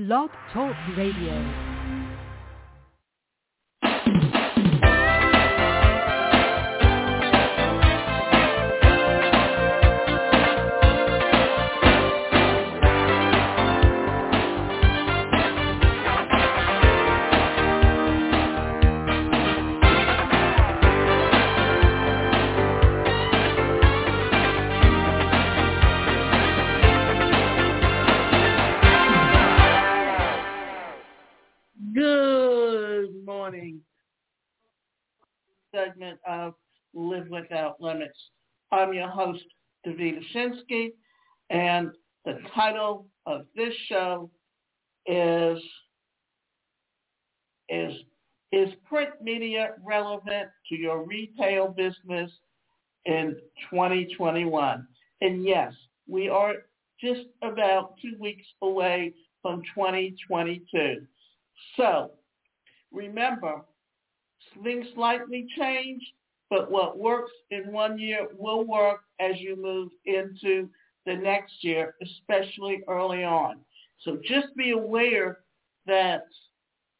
Blog Talk Radio. Segment of Live Without Limits. I'm your host, Davida Shinsky, and the title of this show is is is print media relevant to your retail business in 2021? And yes, we are just about two weeks away from 2022. So remember, things slightly change, but what works in one year will work as you move into the next year, especially early on. So just be aware that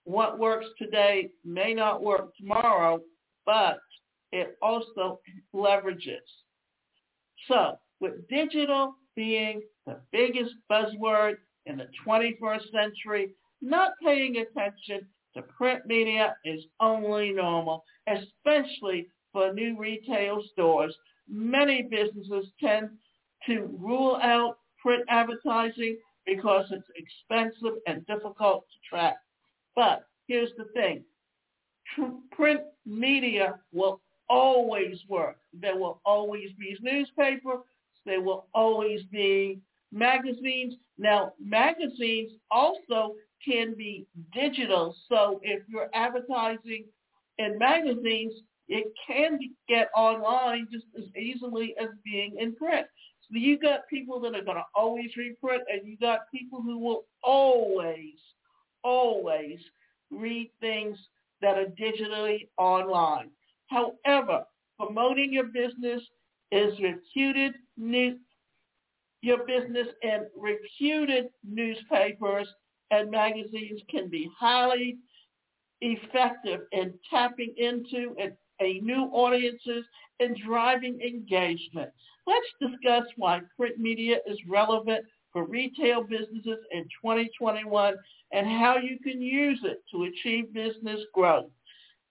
what works today may not work tomorrow, but it also leverages. So with digital being the biggest buzzword in the 21st century, not paying attention to print media is only normal, especially for new retail stores. Many businesses tend to rule out print advertising because it's expensive and difficult to track. But here's the thing. Print media will always work. There will always be newspapers. There will always be magazines. Now, magazines also can be digital. So if you're advertising in magazines, it can get online just as easily as being in print. So you got people that are going to always reprint, and you got people who will always, always read things that are digitally online. However, promoting your business is reputed news, your business in reputed newspapers and magazines can be highly effective in tapping into a, a new audiences and driving engagement. Let's discuss why print media is relevant for retail businesses in 2021 and how you can use it to achieve business growth.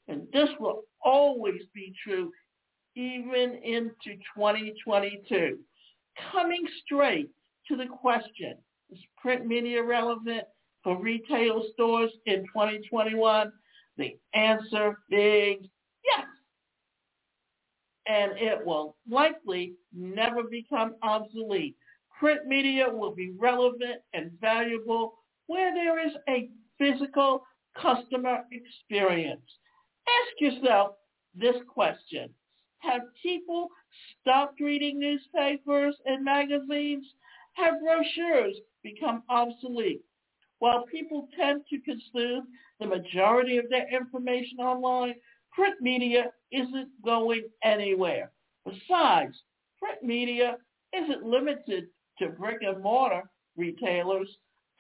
And this will always be true even into 2022. Coming straight to the question, is print media relevant for retail stores in 2021? The answer is yes. And it will likely never become obsolete. Print media will be relevant and valuable where there is a physical customer experience. Ask yourself this question. Have people stopped reading newspapers and magazines? Have brochures become obsolete? While people tend to consume the majority of their information online, print media isn't going anywhere. Besides, print media isn't limited to brick and mortar retailers.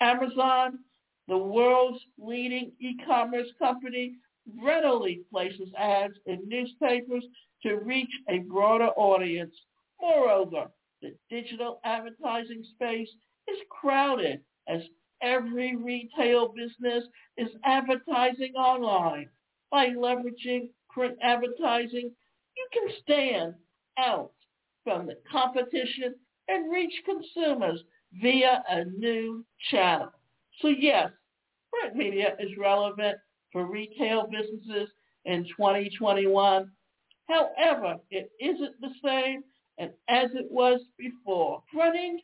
Amazon, the world's leading e-commerce company, readily places ads in newspapers to reach a broader audience. Moreover, the digital advertising space is crowded as every retail business is advertising online. By leveraging print advertising, you can stand out from the competition and reach consumers via a new channel. So yes, print media is relevant for retail businesses in 2021. However, it isn't the same as it was before. Running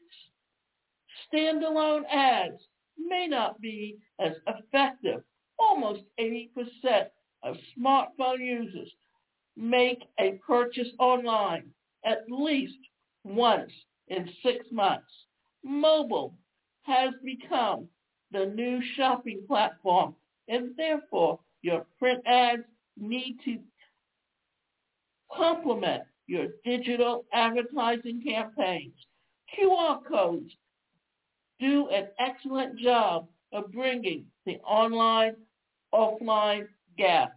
standalone ads may not be as effective. Almost 80% of smartphone users make a purchase online at least once in six months. Mobile has become the new shopping platform and therefore your print ads need to complement your digital advertising campaigns. QR codes do an excellent job of bringing the online offline gap.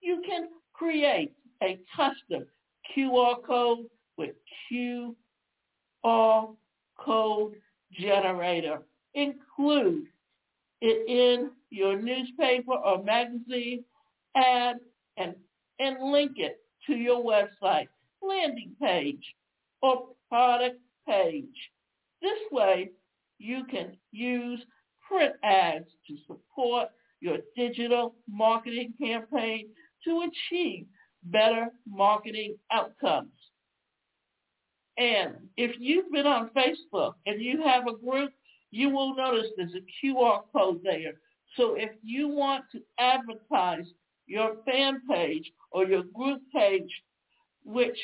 You can create a custom QR code with QR code generator. Include it in your newspaper or magazine ad and, and link it to your website, landing page, or product page. This way, you can use print ads to support your digital marketing campaign to achieve better marketing outcomes. And if you've been on Facebook and you have a group, you will notice there's a QR code there. So if you want to advertise your fan page or your group page, which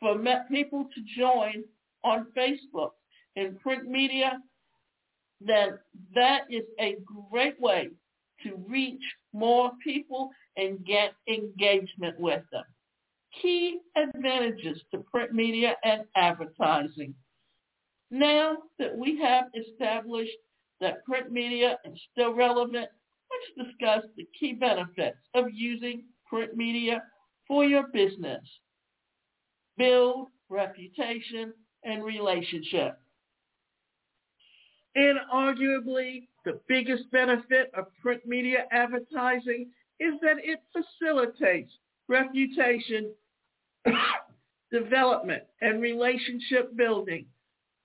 for people to join on Facebook in print media, then that is a great way to reach more people and get engagement with them. Key advantages to print media and advertising. Now that we have established that print media is still relevant, let's discuss the key benefits of using print media for your business. Build reputation and relationship. And arguably, the biggest benefit of print media advertising is that it facilitates reputation development and relationship building.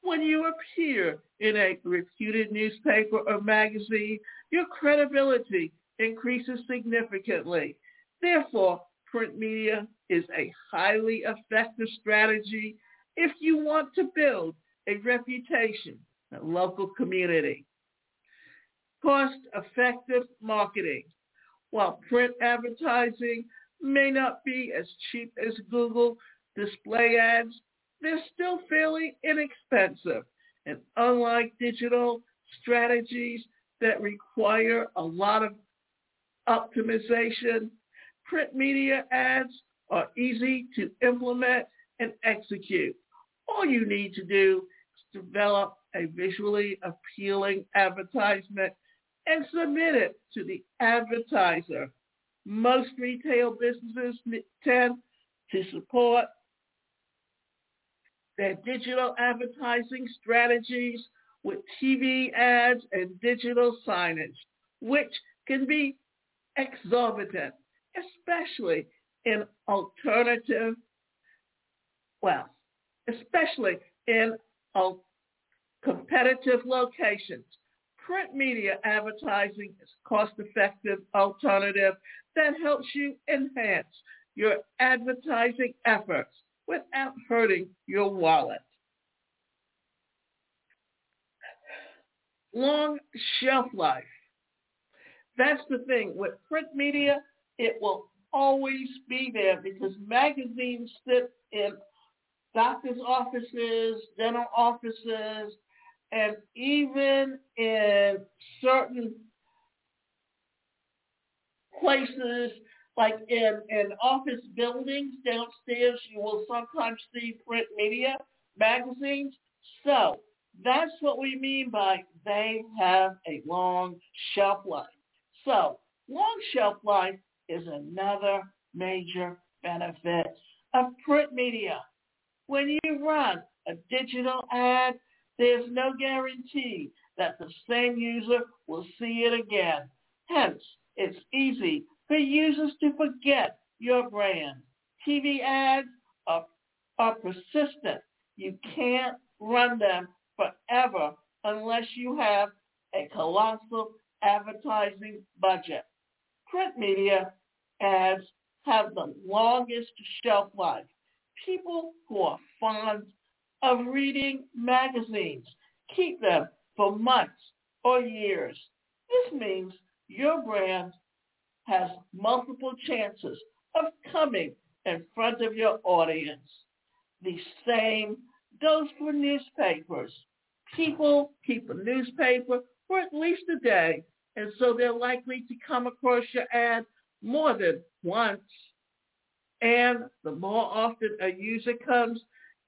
When you appear in a reputed newspaper or magazine, your credibility increases significantly. Therefore, print media is a highly effective strategy if you want to build a reputation local community. Cost-effective marketing. While print advertising may not be as cheap as Google display ads, they're still fairly inexpensive. And unlike digital strategies that require a lot of optimization, print media ads are easy to implement and execute. All you need to do is develop a visually appealing advertisement and submit it to the advertiser. Most retail businesses tend to support their digital advertising strategies with TV ads and digital signage, which can be exorbitant, especially in alternative, well, especially in competitive locations. Print media advertising is cost-effective alternative that helps you enhance your advertising efforts without hurting your wallet. Long shelf life. That's the thing. With print media, it will always be there because magazines sit in doctor's offices, dental offices, and even in certain places like in, in office buildings downstairs, you will sometimes see print media magazines. So that's what we mean by they have a long shelf life. So long shelf life is another major benefit of print media. When you run a digital ad, there's no guarantee that the same user will see it again. Hence, it's easy for users to forget your brand. TV ads are, are persistent. You can't run them forever unless you have a colossal advertising budget. Print media ads have the longest shelf life. People who are fond of reading magazines keep them for months or years. This means your brand has multiple chances of coming in front of your audience. The same goes for newspapers. People keep a newspaper for at least a day, and so they're likely to come across your ad more than once. And the more often a user comes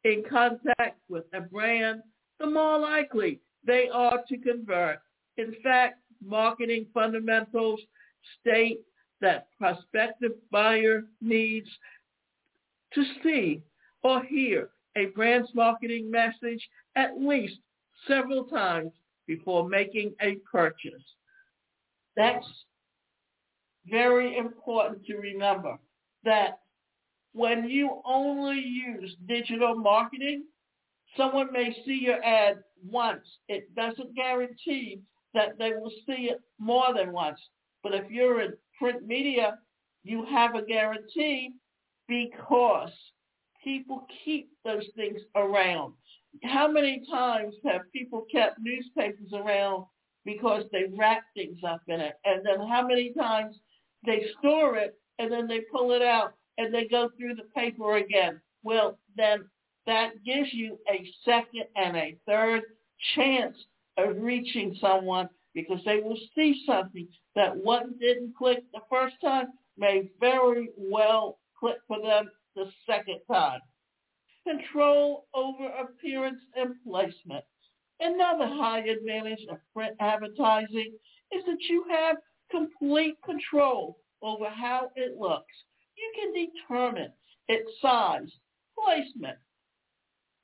in contact with a brand, the more likely they are to convert. In fact, marketing fundamentals state that prospective buyer needs to see or hear a brand's marketing message at least several times before making a purchase. That's very important to remember that when you only use digital marketing, someone may see your ad once. It doesn't guarantee that they will see it more than once. But if you're in print media, you have a guarantee because people keep those things around. How many times have people kept newspapers around because they wrap things up in it? And then how many times they store it and then they pull it out and they go through the paper again? Well, then that gives you a second and a third chance of reaching someone because they will see something that one didn't click the first time may very well click for them the second time. Control over appearance and placement. Another high advantage of print advertising is that you have complete control over how it looks. You can determine its size, placement,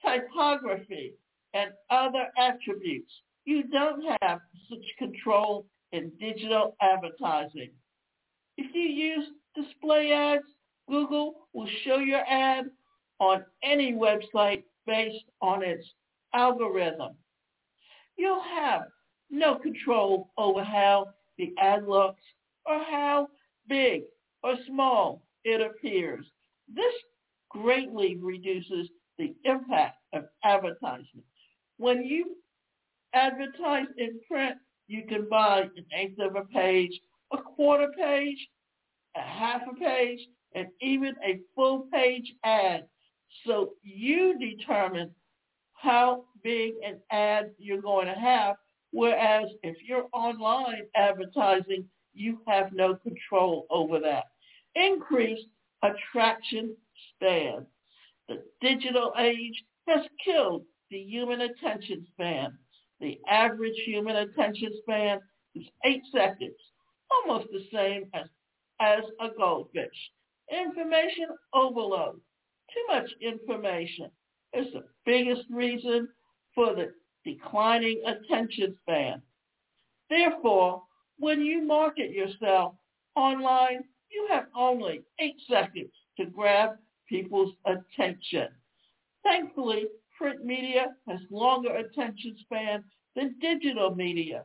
typography, and other attributes. You don't have such control in digital advertising. If you use display ads, Google will show your ad on any website based on its algorithm. You'll have no control over how the ad looks or how big or small it appears. This greatly reduces the impact of advertisement. When you advertise in print, you can buy an eighth of a page, a quarter page, a half a page, and even a full page ad. So you determine how big an ad you're going to have. Whereas if you're online advertising, you have no control over that. Increased attraction span. The digital age has killed the human attention span. The average human attention span is eight seconds, almost the same as, as a goldfish. Information overload. Too much information is the biggest reason for the declining attention span. Therefore, when you market yourself online, you have only eight seconds to grab people's attention. Thankfully, print media has longer attention span than digital media.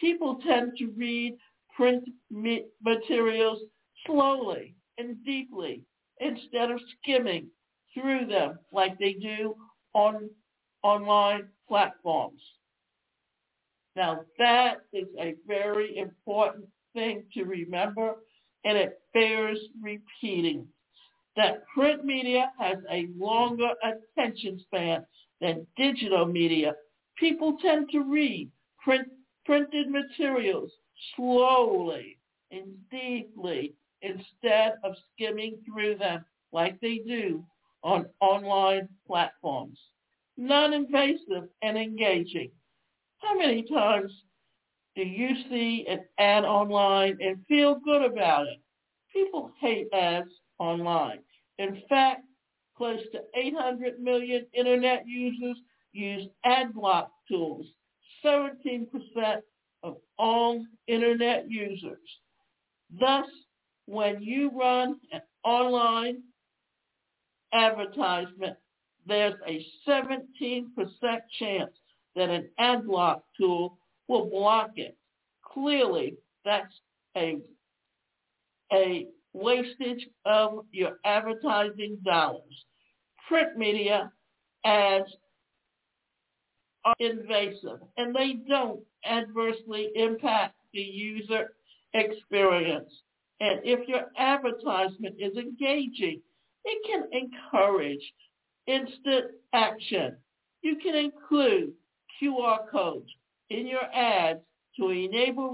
People tend to read print materials slowly and deeply instead of skimming through them like they do on online platforms. Now that is a very important thing to remember and it bears repeating that print media has a longer attention span than digital media. People tend to read print, printed materials slowly and deeply instead of skimming through them like they do on online platforms. Non-invasive and engaging. How many times do you see an ad online and feel good about it? People hate ads online. In fact, close to 800 million internet users use ad block tools, 17% of all internet users. Thus, when you run an online advertisement, there's a 17% chance that an ad block tool will block it. Clearly, that's a, a wastage of your advertising dollars. Print media ads are invasive and they don't adversely impact the user experience. And if your advertisement is engaging, it can encourage instant action. You can include QR codes in your ads to enable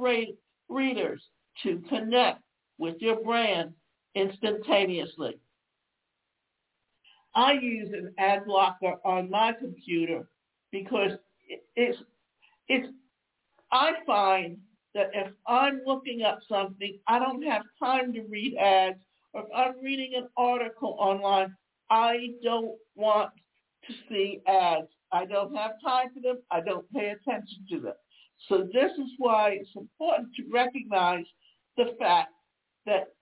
readers to connect with your brand instantaneously. I use an ad blocker on my computer because it's, it's, I find that if I'm looking up something, I don't have time to read ads, or if I'm reading an article online, I don't want to see ads. I don't have time for them. I don't pay attention to them. So this is why it's important to recognize the fact that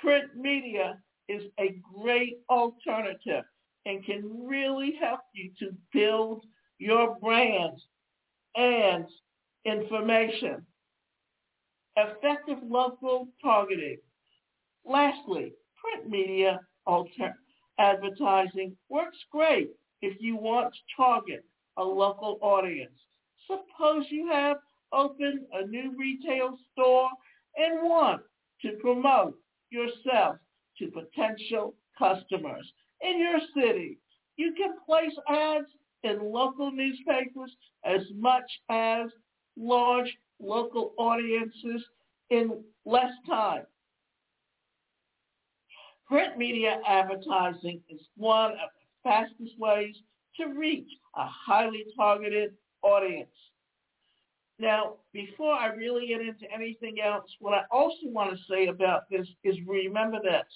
print media is a great alternative and can really help you to build your brand and information. Effective local targeting. Lastly, print media alter- advertising works great if you want to target a local audience. Suppose you have opened a new retail store and want to promote yourself to potential customers in your city. You can place ads in local newspapers as much as large local audiences in less time. Print media advertising is one of fastest ways to reach a highly targeted audience. Now, before I really get into anything else, what I also want to say about this is remember this.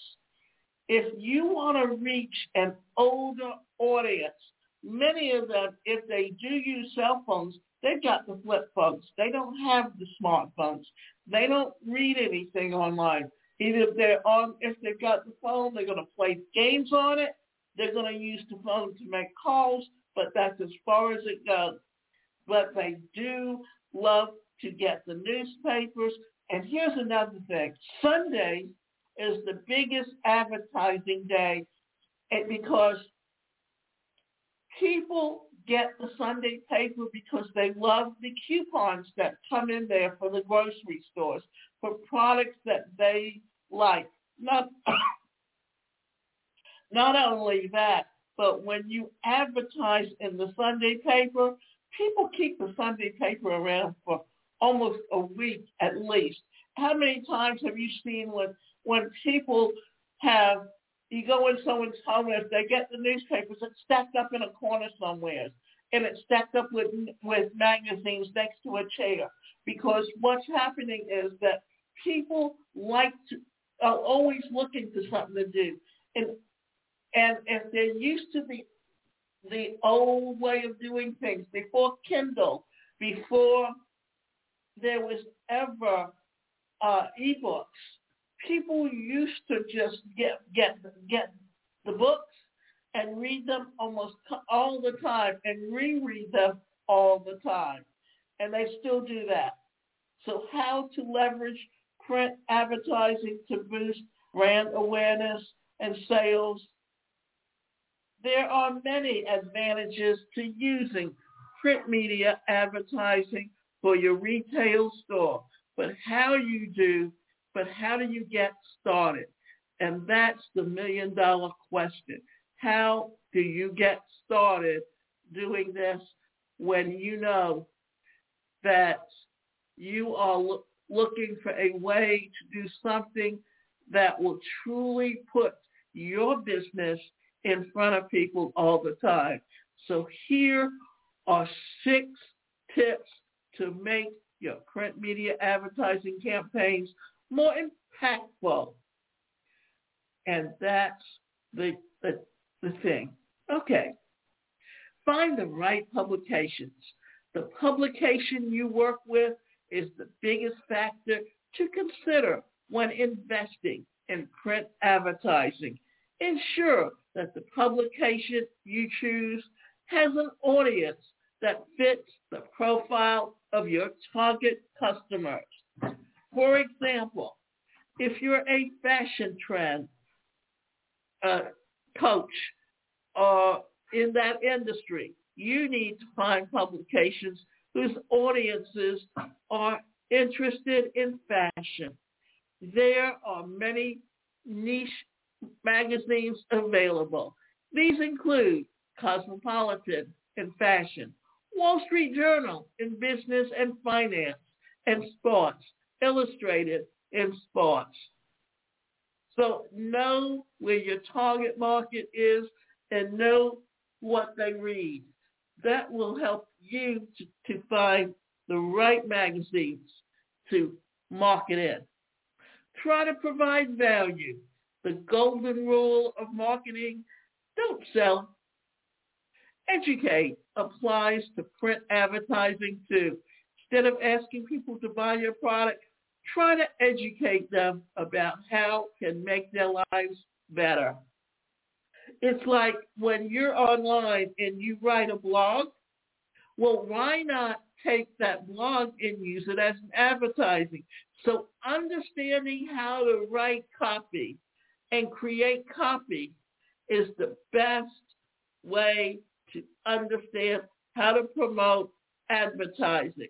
If you want to reach an older audience, many of them, if they do use cell phones, they've got the flip phones. They don't have the smartphones. They don't read anything online. Either if they're on, if they've got the phone, they're going to play games on it. They're going to use the phone to make calls, but that's as far as it goes. But they do love to get the newspapers. And here's another thing. Sunday is the biggest advertising day because people get the Sunday paper because they love the coupons that come in there for the grocery stores for products that they like. Not, not only that, but when you advertise in the Sunday paper, people keep the Sunday paper around for almost a week at least. How many times have you seen when when people have you go in someone's home and if they get the newspapers, it's stacked up in a corner somewhere, and it's stacked up with with magazines next to a chair. Because what's happening is that people like to are always looking for something to do, and and if they're used to the the old way of doing things before Kindle, before there was ever uh, ebooks. People used to just get get get the books and read them almost all the time and reread them all the time, and they still do that. So, how to leverage print advertising to boost brand awareness and sales there are many advantages to using print media advertising for your retail store. But how you do, but how do you get started? And that's the million dollar question. How do you get started doing this when you know that you are lo- looking for a way to do something that will truly put your business in front of people all the time. So here are six tips to make your print media advertising campaigns more impactful. And that's the, the, the thing. Okay. Find the right publications. The publication you work with is the biggest factor to consider when investing in print advertising. Ensure that the publication you choose has an audience that fits the profile of your target customers. For example, if you're a fashion trend uh, coach or in that industry, you need to find publications whose audiences are interested in fashion. There are many niche magazines available. These include Cosmopolitan in fashion, Wall Street Journal in business and finance, and sports, Illustrated in sports. So know where your target market is and know what they read. That will help you to, to find the right magazines to market in. Try to provide value. The golden rule of marketing, don't sell. Educate applies to print advertising too. Instead of asking people to buy your product, try to educate them about how it can make their lives better. It's like when you're online and you write a blog, well, why not take that blog and use it as an advertising? So understanding how to write copy and create copy is the best way to understand how to promote advertising.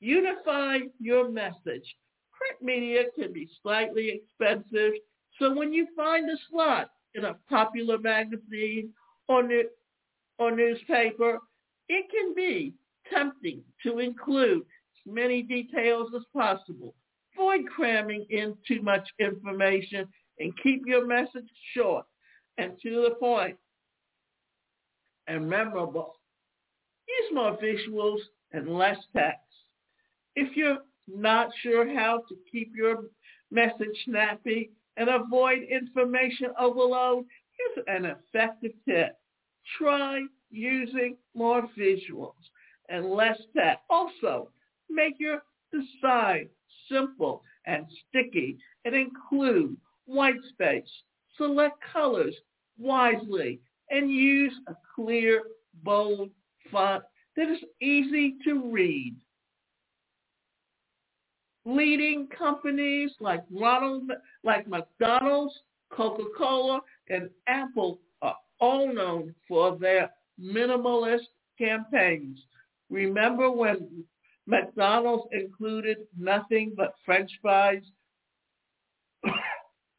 Unify your message. Print media can be slightly expensive, so when you find a slot in a popular magazine or, new, or newspaper, it can be tempting to include as many details as possible. Avoid cramming in too much information and keep your message short and to the point and memorable. Use more visuals and less text. If you're not sure how to keep your message snappy and avoid information overload, here's an effective tip. Try using more visuals and less text. Also, make your design simple and sticky and include white space. Select colors wisely and use a clear, bold font that is easy to read leading companies like Ronald, like McDonald's, Coca-Cola, and Apple are all known for their minimalist campaigns. Remember when McDonald's included nothing but French fries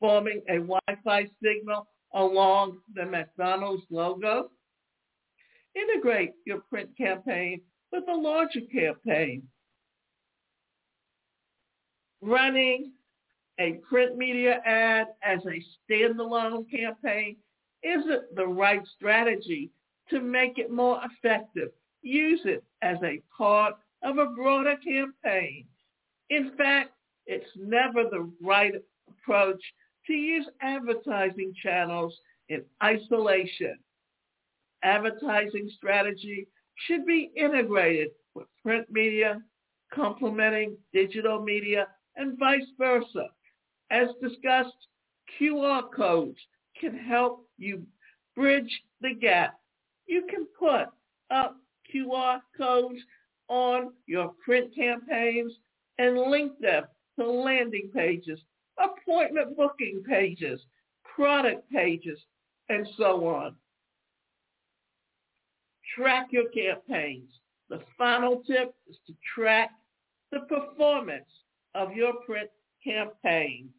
forming a Wi-Fi signal along the McDonald's logo? Integrate your print campaign with a larger campaign running a print media ad as a standalone campaign isn't the right strategy to make it more effective. Use it as a part of a broader campaign. In fact, it's never the right approach to use advertising channels in isolation. Advertising strategy should be integrated with print media, complementing digital media and vice versa. As discussed, QR codes can help you bridge the gap. You can put up QR codes on your print campaigns and link them to landing pages, appointment booking pages, product pages, and so on. Track your campaigns. The final tip is to track the performance of your print campaign.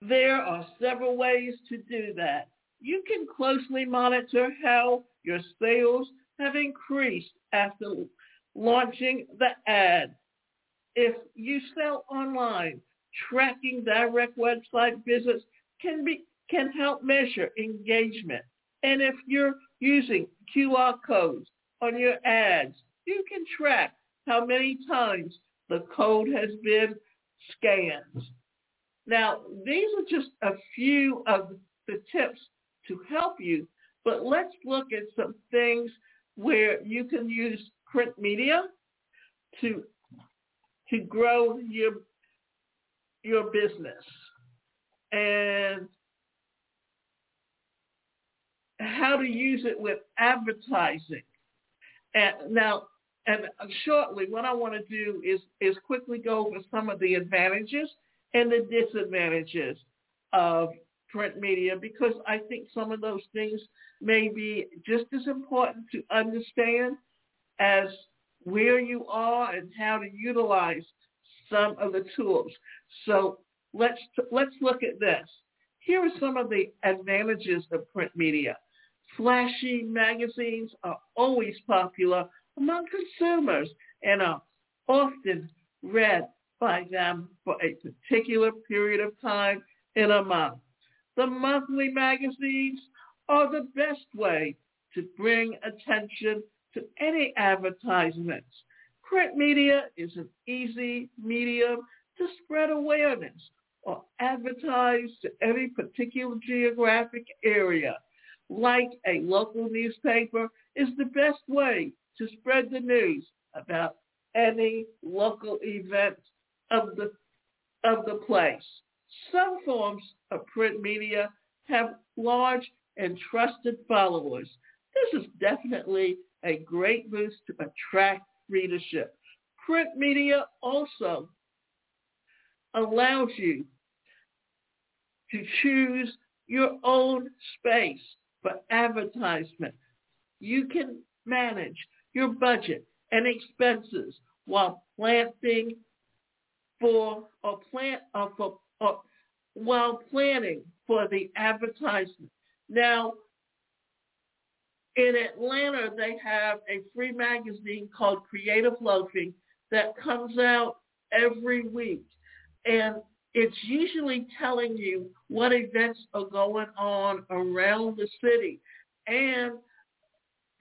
There are several ways to do that. You can closely monitor how your sales have increased after launching the ad. If you sell online, tracking direct website visits can be can help measure engagement. And if you're using QR codes on your ads, you can track how many times the code has been scanned. Now, these are just a few of the tips to help you, but let's look at some things where you can use print media to to grow your your business and how to use it with advertising. And now and shortly, what I want to do is, is quickly go over some of the advantages and the disadvantages of print media because I think some of those things may be just as important to understand as where you are and how to utilize some of the tools. So let's let's look at this. Here are some of the advantages of print media. Flashy magazines are always popular among consumers and are often read by them for a particular period of time in a month. The monthly magazines are the best way to bring attention to any advertisements. Print media is an easy medium to spread awareness or advertise to any particular geographic area. Like a local newspaper is the best way to spread the news about any local event of the of the place. Some forms of print media have large and trusted followers. This is definitely a great boost to attract readership. Print media also allows you to choose your own space for advertisement. You can manage your budget and expenses while planting for or plant for or, while planning for the advertisement. Now, in Atlanta, they have a free magazine called Creative Loafing that comes out every week. And it's usually telling you what events are going on around the city. And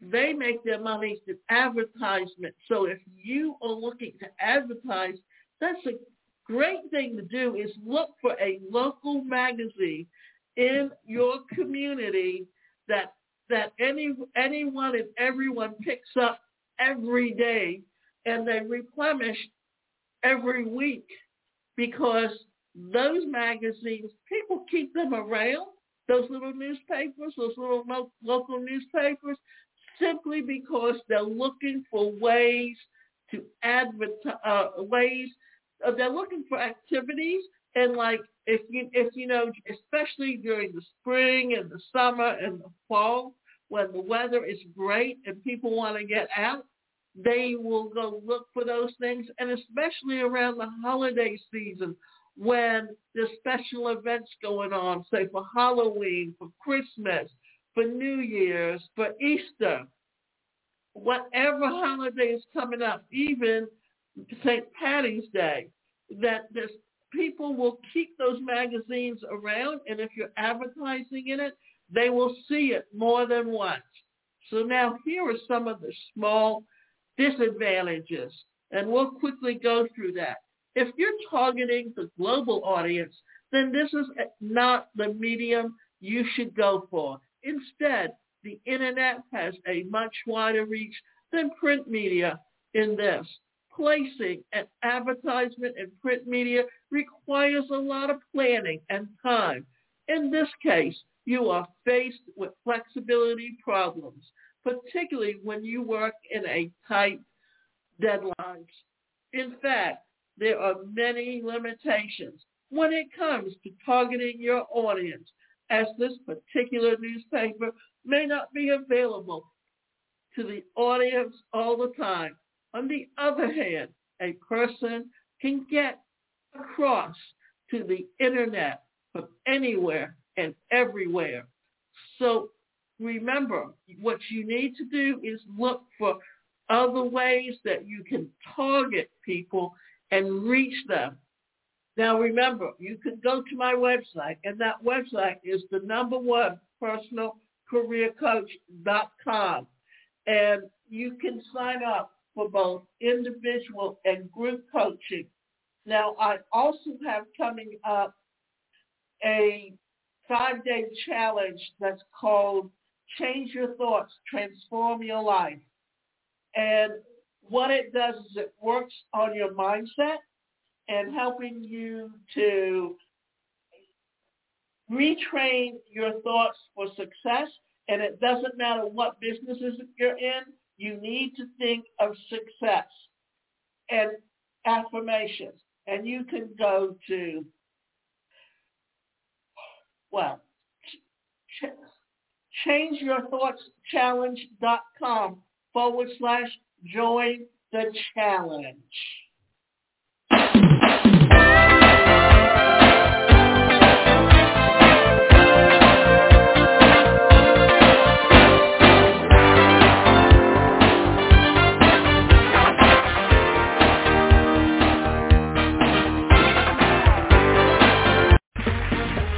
they make their money through advertisement. So if you are looking to advertise, that's a great thing to do is look for a local magazine in your community that that any anyone and everyone picks up every day and they replenish every week because those magazines people keep them around those little newspapers those little lo- local newspapers simply because they're looking for ways to advertise uh, ways uh, they're looking for activities and like if you if you know especially during the spring and the summer and the fall when the weather is great and people want to get out they will go look for those things and especially around the holiday season when there's special events going on say for halloween for christmas for new year's for easter. Whatever holiday is coming up even st patty's day that this people will keep those magazines around and if you're advertising in it, they will see it more than once. So now here are some of the small disadvantages and we'll quickly go through that. If you're targeting the global audience, then this is not the medium you should go for. Instead, the internet has a much wider reach than print media in this placing an advertisement in print media requires a lot of planning and time. In this case, you are faced with flexibility problems, particularly when you work in a tight deadlines. In fact, there are many limitations when it comes to targeting your audience, as this particular newspaper may not be available to the audience all the time. On the other hand, a person can get across to the internet from anywhere and everywhere. So remember, what you need to do is look for other ways that you can target people and reach them. Now remember, you can go to my website, and that website is the number one personal career personalcareercoach.com. And you can sign up for both individual and group coaching. Now, I also have coming up a five-day challenge that's called Change Your Thoughts, Transform Your Life. And what it does is it works on your mindset and helping you to retrain your thoughts for success. And it doesn't matter what businesses you're in, you need to think of success and affirmations. And you can go to, well, ch- changeyourthoughtschallenge.com forward slash join the challenge.